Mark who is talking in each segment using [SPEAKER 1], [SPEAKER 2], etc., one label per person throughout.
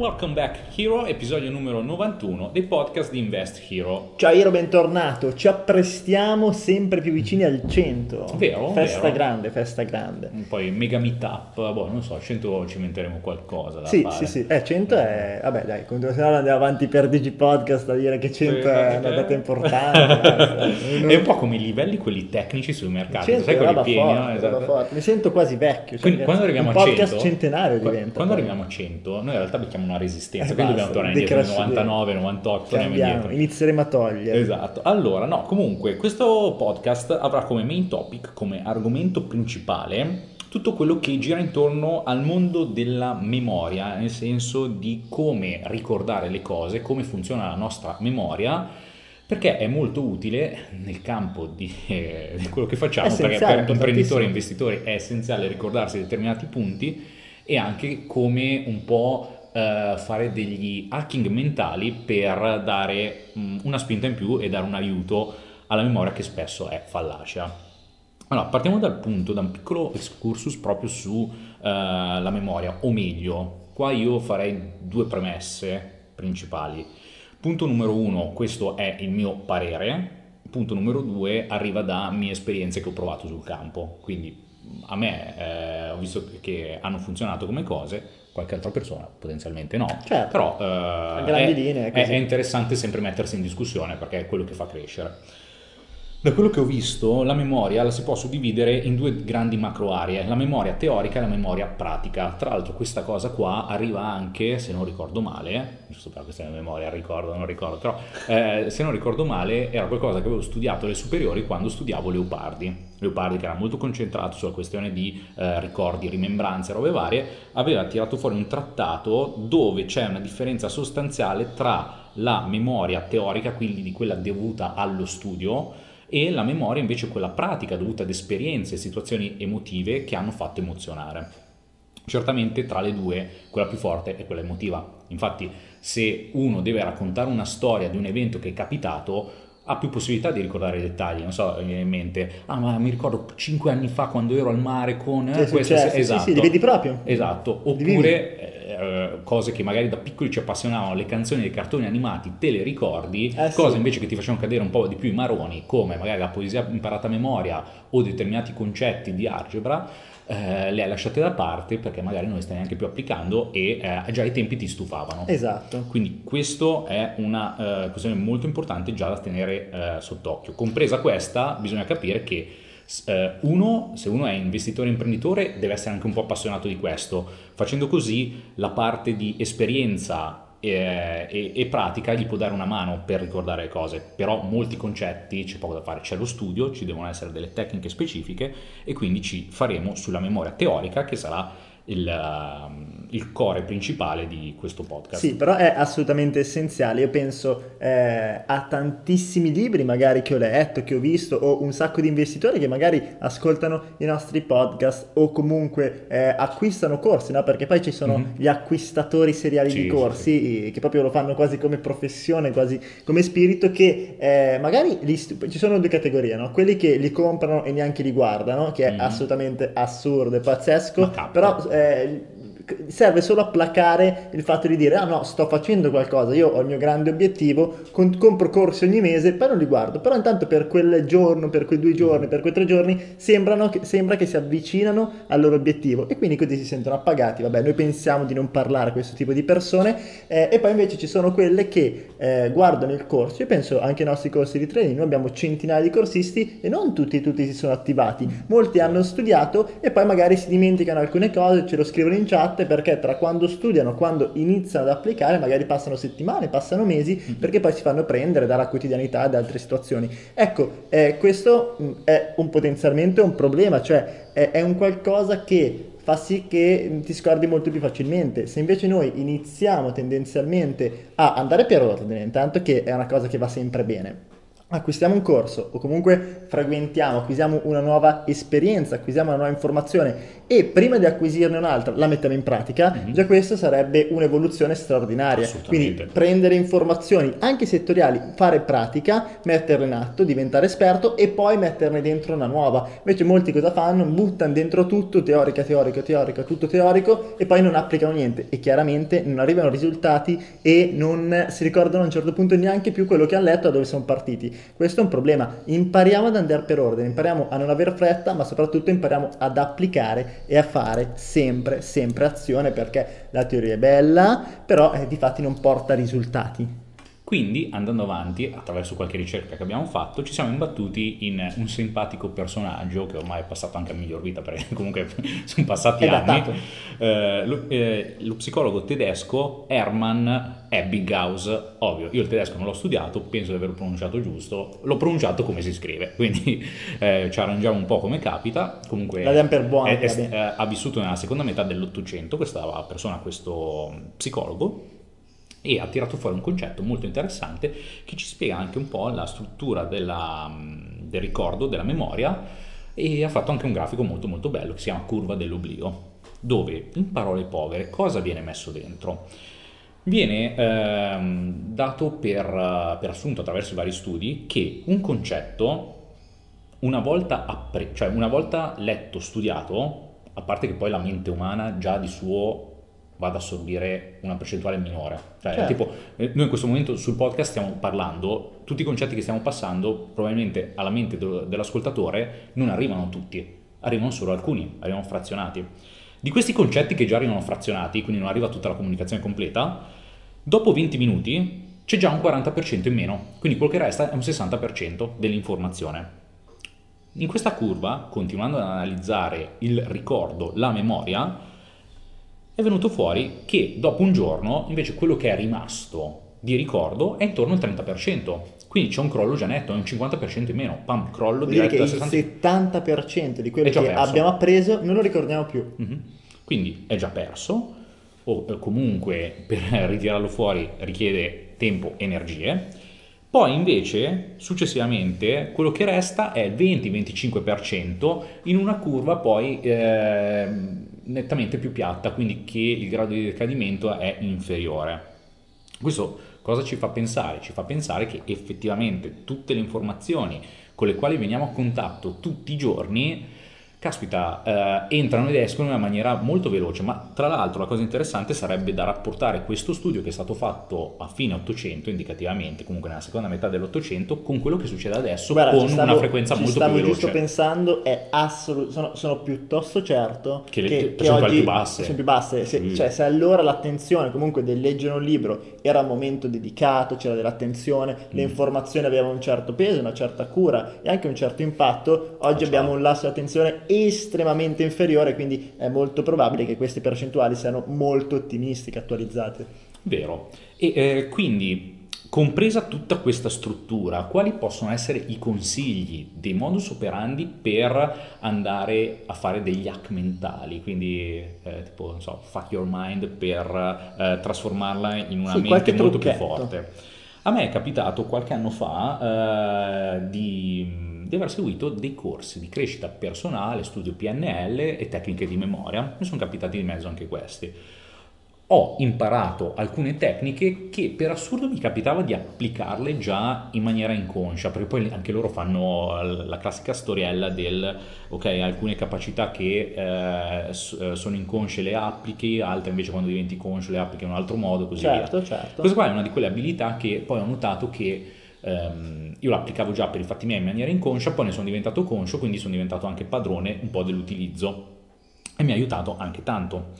[SPEAKER 1] Welcome back Hero, episodio numero 91 dei podcast di Invest Hero.
[SPEAKER 2] Ciao Hero, bentornato. Ci apprestiamo sempre più vicini al 100.
[SPEAKER 1] Vero,
[SPEAKER 2] Festa
[SPEAKER 1] vero.
[SPEAKER 2] grande, festa grande.
[SPEAKER 1] Poi mega meetup, boh, non so, 100 ci inventeremo qualcosa
[SPEAKER 2] Sì,
[SPEAKER 1] fare.
[SPEAKER 2] sì, sì. Eh, 100 è... Vabbè, dai, continuiamo andiamo avanti per Digi Podcast a dire che 100
[SPEAKER 1] Sì,
[SPEAKER 2] è una data importante.
[SPEAKER 1] È un po' come i livelli quelli tecnici sul mercato,
[SPEAKER 2] 100
[SPEAKER 1] sai quelli pieni,
[SPEAKER 2] forte,
[SPEAKER 1] no? Esatto.
[SPEAKER 2] forte. Mi sento quasi vecchio. cioè,
[SPEAKER 1] Quindi quando arriviamo a
[SPEAKER 2] podcast
[SPEAKER 1] 100
[SPEAKER 2] centenario
[SPEAKER 1] qua-
[SPEAKER 2] diventa.
[SPEAKER 1] Quando
[SPEAKER 2] poi.
[SPEAKER 1] arriviamo a 100, noi in realtà becchiamo una resistenza,
[SPEAKER 2] Eh,
[SPEAKER 1] quindi dobbiamo tornare indietro nel
[SPEAKER 2] decrescere.
[SPEAKER 1] 99, 98, andiamo
[SPEAKER 2] Cambiamo, inizieremo a togliere.
[SPEAKER 1] Esatto, allora no, comunque questo podcast avrà come main topic, come argomento principale, tutto quello che gira intorno al mondo della memoria, nel senso di come ricordare le cose, come funziona la nostra memoria, perché è molto utile nel campo di, eh, di quello che facciamo, perché per imprenditori e investitori è essenziale ricordarsi determinati punti e anche come un po' eh, fare degli hacking mentali per dare mh, una spinta in più e dare un aiuto alla memoria che spesso è fallacia. Allora, partiamo dal punto, da un piccolo excursus proprio sulla memoria, o meglio, qua io farei due premesse principali. Punto numero uno, questo è il mio parere. Punto numero due, arriva da mie esperienze che ho provato sul campo. Quindi a me eh, ho visto che hanno funzionato come cose, qualche altra persona potenzialmente no.
[SPEAKER 2] Certo.
[SPEAKER 1] Però eh, è,
[SPEAKER 2] linee è
[SPEAKER 1] è interessante sempre mettersi in discussione perché è quello che fa crescere. Da quello che ho visto, la memoria la si può suddividere in due grandi macro aree, la memoria teorica e la memoria pratica. Tra l'altro questa cosa qua arriva anche, se non ricordo male, giusto per questa memoria, ricordo, non ricordo, però eh, se non ricordo male era qualcosa che avevo studiato alle superiori quando studiavo Leopardi. Leopardi che era molto concentrato sulla questione di eh, ricordi, rimembranze, robe varie, aveva tirato fuori un trattato dove c'è una differenza sostanziale tra la memoria teorica, quindi di quella dovuta allo studio, e la memoria invece quella pratica dovuta ad esperienze e situazioni emotive che hanno fatto emozionare. Certamente tra le due quella più forte è quella emotiva. Infatti se uno deve raccontare una storia di un evento che è capitato ha più possibilità di ricordare i dettagli, non so, mi viene in mente, ah ma mi ricordo cinque anni fa quando ero al mare con...
[SPEAKER 2] Che è
[SPEAKER 1] questo",
[SPEAKER 2] successo, sì,
[SPEAKER 1] esatto.
[SPEAKER 2] sì, li vedi proprio.
[SPEAKER 1] Esatto, oppure eh, cose che magari da piccoli ci appassionavano, le canzoni dei cartoni animati, te le ricordi,
[SPEAKER 2] Eh,
[SPEAKER 1] cose
[SPEAKER 2] sì.
[SPEAKER 1] invece che ti facevano cadere un po' di più i maroni, come magari la poesia imparata a memoria o determinati concetti di algebra, eh, le hai lasciate da parte perché magari non le stai neanche più applicando e eh, già ai tempi ti stufavano.
[SPEAKER 2] Esatto.
[SPEAKER 1] Quindi questo è una eh, questione molto importante già da tenere eh, sott'occhio. Compresa questa, bisogna capire che uno, se uno è investitore e imprenditore, deve essere anche un po' appassionato di questo. Facendo così la parte di esperienza eh, e, e pratica gli può dare una mano per ricordare le cose, però molti concetti c'è poco da fare, c'è lo studio, ci devono essere delle tecniche specifiche e quindi ci faremo sulla memoria teorica che sarà il, ehm, il core principale di questo podcast.
[SPEAKER 2] Sì, però è assolutamente essenziale. Io penso eh, a tantissimi libri magari che ho letto, che ho visto, o un sacco di investitori che magari ascoltano i nostri podcast o comunque eh, acquistano corsi, no? Perché poi ci sono
[SPEAKER 1] Mhm.
[SPEAKER 2] gli acquistatori seriali
[SPEAKER 1] Sì,
[SPEAKER 2] di
[SPEAKER 1] sì,
[SPEAKER 2] corsi eh, che proprio lo fanno quasi come professione, quasi come spirito, che eh, magari stu- ci sono due categorie, no? Quelli che li comprano e neanche li guardano, che è
[SPEAKER 1] Mhm.
[SPEAKER 2] assolutamente assurdo e pazzesco, però eh, serve solo a placare il fatto di dire ah no sto facendo qualcosa io ho il mio grande obiettivo con- compro corsi ogni mese poi non li guardo. Però intanto per quel giorno per quei due giorni per quei tre giorni sembrano che, sembra che si avvicinano al loro obiettivo. E quindi così si sentono appagati. Vabbè noi pensiamo di non parlare a questo tipo di persone eh, e poi invece ci sono quelle che eh, guardano il corso. Io penso anche ai nostri corsi di training. Noi abbiamo centinaia di corsisti e non tutti tutti si sono attivati. Molti hanno studiato e poi magari si dimenticano alcune cose ce lo scrivono in chat perché tra quando studiano quando iniziano ad applicare magari passano settimane passano mesi perché poi si fanno prendere dalla quotidianità e da altre situazioni. Ecco eh, questo mh, è un potenzialmente un problema cioè è, è un qualcosa che fa sì che mh, ti scordi molto più facilmente. Se invece noi iniziamo tendenzialmente a andare per ordine, intanto che è una cosa che va sempre bene, acquistiamo un corso o comunque frequentiamo, acquisiamo una nuova esperienza, acquisiamo una nuova informazione e prima di acquisirne un'altra la mettiamo in pratica, mm-hmm. già questo sarebbe un'evoluzione straordinaria. Quindi prendere informazioni anche settoriali, fare pratica, metterle in atto, diventare esperto e poi metterne dentro una nuova. Invece molti cosa fanno? Buttano dentro tutto, teorica, teorica, teorica, tutto teorico e poi non applicano niente e chiaramente non arrivano risultati e non si ricordano a un certo punto neanche più quello che hanno letto da dove sono partiti. Questo è un problema. Impariamo ad andare per ordine, impariamo a non avere fretta, ma soprattutto impariamo ad applicare e a fare sempre, sempre azione perché la teoria è bella, però eh, di fatti non porta risultati.
[SPEAKER 1] Quindi, andando avanti, attraverso qualche ricerca che abbiamo fatto, ci siamo imbattuti in un simpatico personaggio che ormai è passato anche a miglior vita, perché comunque sono passati
[SPEAKER 2] è
[SPEAKER 1] anni. Eh, lo, eh, lo, psicologo tedesco Hermann Ebbinghaus, ovvio, io il tedesco non l'ho studiato, penso di averlo pronunciato giusto, l'ho pronunciato come si scrive, quindi eh, ci arrangiamo un po' come capita. Comunque,
[SPEAKER 2] La per buona.
[SPEAKER 1] È, è, ha vissuto nella seconda metà dell'Ottocento questa persona, questo psicologo e ha tirato fuori un concetto molto interessante che ci spiega anche un po' la struttura della, del ricordo, della memoria e ha fatto anche un grafico molto molto bello che si chiama curva dell'oblio dove in parole povere cosa viene messo dentro? Viene ehm, dato per, per, assunto attraverso i vari studi che un concetto una volta, appre- cioè una volta letto, studiato, a parte che poi la mente umana già di suo va ad assorbire una percentuale minore. Cioè, certo. tipo, eh, noi in questo momento sul podcast stiamo parlando, tutti i concetti che stiamo passando probabilmente alla mente de- dell'ascoltatore non arrivano tutti, arrivano solo alcuni, arrivano frazionati. Di questi concetti che già arrivano frazionati, quindi non arriva tutta la comunicazione completa, dopo 20 minuti c'è già un 40% in meno, quindi quello che resta è un 60% dell'informazione. In questa curva, continuando ad analizzare il ricordo, la memoria, è venuto fuori che dopo un giorno invece quello che è rimasto di ricordo è intorno al 30%. Quindi c'è un crollo già netto, è un 50% in meno. Pam, crollo
[SPEAKER 2] Vuol diretto dire che il 70% di quello che perso. abbiamo appreso non lo ricordiamo più.
[SPEAKER 1] Mm-hmm. Quindi è già perso, o eh, comunque per ritirarlo fuori richiede tempo, energie. Poi invece, successivamente, quello che resta è il 20-25% in una curva poi eh, nettamente più piatta, quindi che il grado di decadimento è inferiore. Questo cosa ci fa pensare? Ci fa pensare che effettivamente tutte le informazioni con le quali veniamo a contatto tutti i giorni caspita, eh, entrano ed escono in una maniera molto veloce, ma tra l'altro la cosa interessante sarebbe da rapportare questo studio che è stato fatto a fine 800, indicativamente, comunque nella seconda metà dell'Ottocento, con quello che succede adesso
[SPEAKER 2] Guarda,
[SPEAKER 1] con stavo, una frequenza molto più veloce.
[SPEAKER 2] giusto pensando, è assolut- sono, sono, piuttosto certo
[SPEAKER 1] che, le, che, che oggi più basse.
[SPEAKER 2] sono più basse. Se, mm. cioè, se allora l'attenzione comunque del leggere un libro era un momento dedicato, c'era dell'attenzione, mm. le informazioni avevano un certo peso, una certa cura e anche un certo impatto, oggi ah, abbiamo certo. un lasso di attenzione estremamente inferiore, quindi è molto probabile che queste percentuali siano molto ottimistiche, attualizzate.
[SPEAKER 1] Vero. E eh, quindi, compresa tutta questa struttura, quali possono essere i consigli dei modus operandi per andare a fare degli hack mentali? Quindi, eh, tipo, non so, fuck your mind per eh, trasformarla in una sì, mente molto più forte. A me è capitato qualche anno fa eh, di di aver seguito dei corsi di crescita personale, studio PNL e tecniche di memoria. Mi sono capitati di mezzo anche questi. Ho imparato alcune tecniche che per assurdo mi capitava di applicarle già in maniera inconscia, perché poi anche loro fanno la classica storiella del ok, alcune capacità che eh, eh sono inconsce le applichi, altre invece quando diventi conscio le applichi in un altro modo, così
[SPEAKER 2] certo,
[SPEAKER 1] via.
[SPEAKER 2] Certo.
[SPEAKER 1] Questa qua è una di quelle abilità che poi ho notato che ehm, io l'applicavo già per i fatti miei in maniera inconscia, poi ne sono diventato conscio, quindi sono diventato anche padrone un po' dell'utilizzo e mi ha aiutato anche tanto,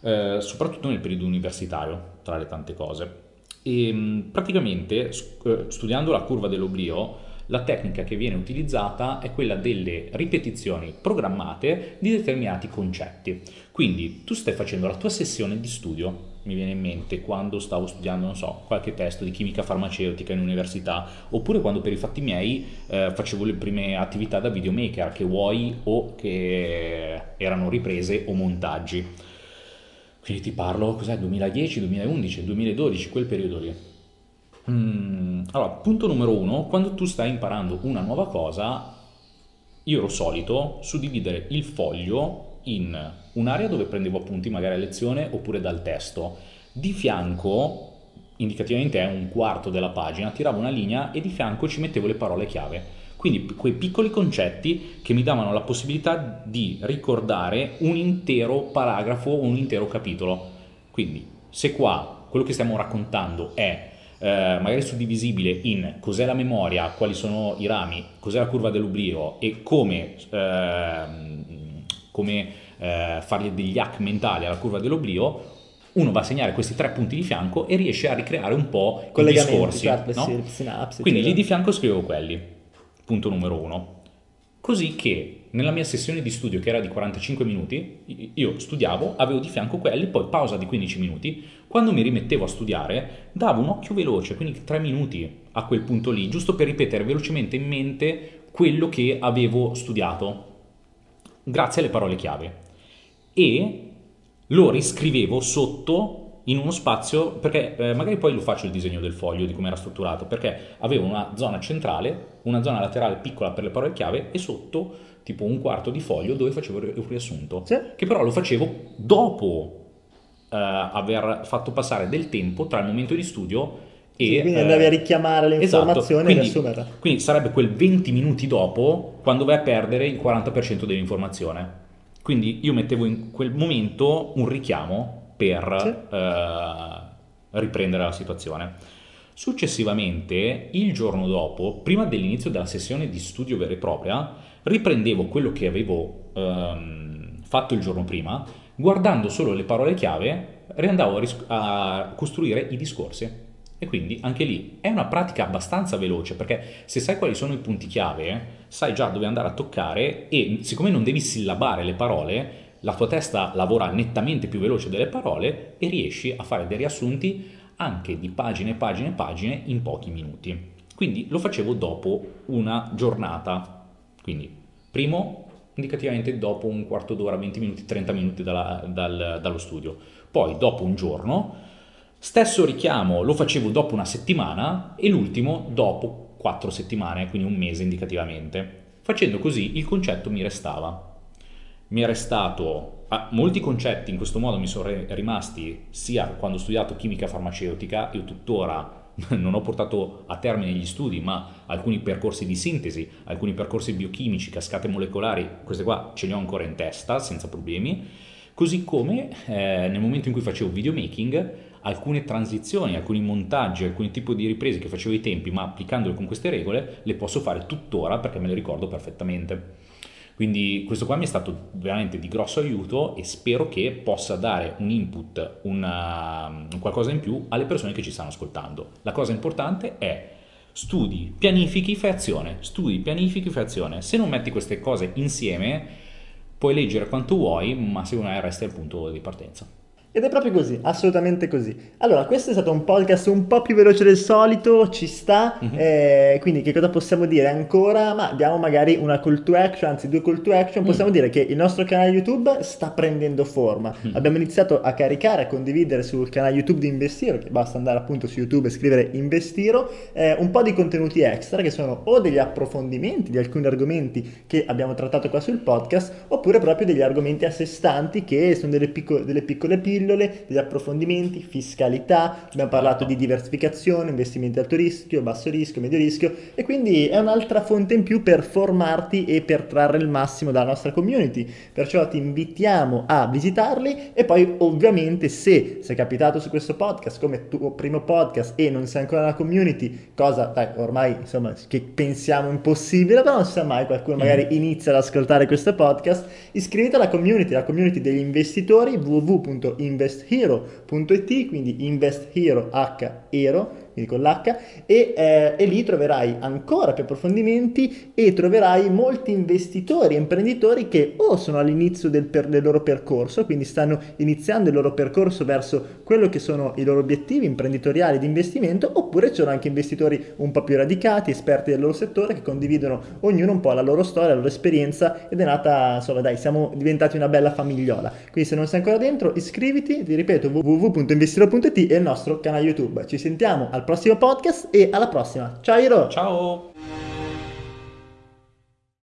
[SPEAKER 1] eh, soprattutto nel periodo universitario, tra le tante cose. E ehm, praticamente eh, studiando la curva dell'oblio, la tecnica che viene utilizzata è quella delle ripetizioni programmate di determinati concetti. Quindi tu stai facendo la tua sessione di studio mi viene in mente quando stavo studiando, non so, qualche testo di chimica farmaceutica in università, oppure quando per i fatti miei eh, facevo le prime attività da videomaker, che vuoi o che erano riprese o montaggi. Quindi ti parlo, cos'è, 2010, 2011, 2012, quel periodo lì. Mm, allora, punto numero uno, quando tu stai imparando una nuova cosa, io ero solito suddividere il foglio in un'area dove prendevo appunti magari a lezione oppure dal testo. Di fianco, indicativamente è un quarto della pagina, tiravo una linea e di fianco ci mettevo le parole chiave. Quindi quei piccoli concetti che mi davano la possibilità di ricordare un intero paragrafo o un intero capitolo. Quindi se qua quello che stiamo raccontando è eh, magari suddivisibile in cos'è la memoria, quali sono i rami, cos'è la curva dell'oblio e come, eh, come eh, fargli degli hack mentali alla curva dell'oblio, uno va a segnare questi tre punti di fianco e riesce a ricreare un po' i discorsi.
[SPEAKER 2] Certo,
[SPEAKER 1] no?
[SPEAKER 2] sinapsi,
[SPEAKER 1] Quindi lì di fianco scrivevo quelli, punto numero uno. Così che nella mia sessione di studio, che era di 45 minuti, io studiavo, avevo di fianco quelli, poi pausa di 15 minuti. Quando mi rimettevo a studiare, davo un occhio veloce, quindi 3 minuti a quel punto lì, giusto per ripetere velocemente in mente quello che avevo studiato, grazie alle parole chiave. E lo riscrivevo sotto in uno spazio, perché eh, magari poi lo faccio il disegno del foglio di come era strutturato, perché avevo una zona centrale, una zona laterale piccola per le parole chiave e sotto tipo un quarto di foglio dove facevo il riassunto,
[SPEAKER 2] Sì.
[SPEAKER 1] che però lo facevo dopo eh, aver fatto passare del tempo tra il momento di studio e...
[SPEAKER 2] Sì, quindi
[SPEAKER 1] eh,
[SPEAKER 2] andavi a richiamare le
[SPEAKER 1] esatto,
[SPEAKER 2] informazioni e
[SPEAKER 1] quindi-. Quindi sarebbe quel 20 minuti dopo quando vai a perdere il 40% dell'informazione. Quindi io mettevo in quel momento un richiamo per eh, riprendere la situazione. Successivamente, il giorno dopo, prima dell'inizio della sessione di studio vera e propria, riprendevo quello che avevo ehm, fatto il giorno prima, guardando solo le parole chiave, riandavo a, ris- a costruire i discorsi. E quindi anche lì è una pratica abbastanza veloce perché se sai quali sono i punti chiave, sai già dove andare a toccare e siccome non devi sillabare le parole, la tua testa lavora nettamente più veloce delle parole e riesci a fare dei riassunti anche di pagine pagine pagine in pochi minuti. Quindi lo facevo dopo una giornata. Quindi primo indicativamente dopo un quarto d'ora, 20 minuti, 30 minuti dalla- dal- dallo studio. Poi dopo un giorno, stesso richiamo lo facevo dopo una settimana e l'ultimo dopo quattro settimane, quindi un mese indicativamente. Facendo così il concetto mi restava. Mi è restato ah, molti concetti in questo modo mi sono rimasti sia quando ho studiato chimica farmaceutica e tuttora non ho portato a termine gli studi, ma alcuni percorsi di sintesi, alcuni percorsi biochimici, cascate molecolari, queste qua ce le ho ancora in testa senza problemi. Così come eh, nel momento in cui facevo videomaking, alcune transizioni, alcuni montaggi, alcuni tipi di riprese che facevo ai tempi, ma applicandole con queste regole, le posso fare tuttora perché me le ricordo perfettamente. Quindi questo qua mi è stato veramente di grosso aiuto e spero che possa dare un input, una- un qualcosa in più alle persone che ci stanno ascoltando. La cosa importante è studi, pianifichi, fai azione, studi, pianifichi, fai azione. Se non metti queste cose insieme, puoi leggere quanto vuoi, ma secondo me resti al punto di partenza.
[SPEAKER 2] Ed è proprio così, assolutamente così. Allora, questo è stato un podcast un po' più veloce del solito, ci sta.
[SPEAKER 1] Mhm.
[SPEAKER 2] eh, quindi, che cosa possiamo dire ancora? Ma diamo magari una call to action, anzi due call to action. Possiamo dire che il nostro canale YouTube sta prendendo forma.
[SPEAKER 1] Mm.
[SPEAKER 2] Abbiamo iniziato a caricare, a condividere sul canale YouTube di Investiro, che basta andare appunto su YouTube e scrivere Investiro, eh, un po' di contenuti extra che sono o degli approfondimenti di alcuni argomenti che abbiamo trattato qua sul podcast, oppure proprio degli argomenti a sé stanti che sono delle, picco- delle piccole pillole, degli approfondimenti, fiscalità, abbiamo parlato di diversificazione, investimenti alto rischio, basso rischio, medio rischio e quindi è un'altra fonte in più per formarti e per trarre il massimo dalla nostra community. Perciò ti invitiamo a visitarli e poi ovviamente se sei capitato su questo podcast come tuo primo podcast e non sei ancora nella community, cosa dai, ormai insomma che pensiamo impossibile, però non si sa mai, qualcuno magari inizia ad ascoltare questo podcast, iscriviti alla community, la community degli investitori www.investhero.it, quindi investhero H Ero quindi con l'H, e, eh, e lì troverai ancora più approfondimenti e troverai molti investitori e imprenditori che o sono all'inizio del, del loro percorso, quindi stanno iniziando il loro percorso verso quello che sono i loro obiettivi imprenditoriali di investimento, oppure ci sono anche investitori un po' più radicati, esperti del loro settore, che condividono ognuno un po' la loro storia, la loro esperienza ed è nata, insomma dai, siamo diventati una bella famigliola. Quindi se non sei ancora dentro, iscriviti, ti ripeto, www.investiro.it e il nostro canale YouTube. Ci sentiamo al prossimo podcast e alla prossima. Ciao Iro!
[SPEAKER 1] Ciao!